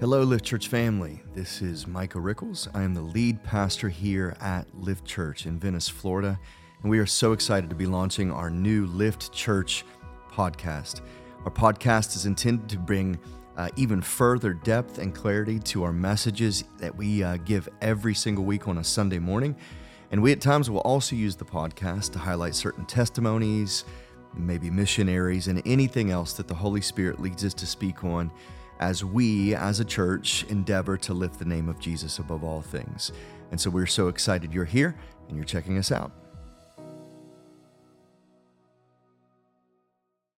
Hello, Lift Church family. This is Micah Rickles. I am the lead pastor here at Lift Church in Venice, Florida, and we are so excited to be launching our new Lift Church podcast. Our podcast is intended to bring uh, even further depth and clarity to our messages that we uh, give every single week on a Sunday morning. And we at times will also use the podcast to highlight certain testimonies, maybe missionaries, and anything else that the Holy Spirit leads us to speak on as we, as a church, endeavor to lift the name of Jesus above all things. And so we're so excited you're here and you're checking us out.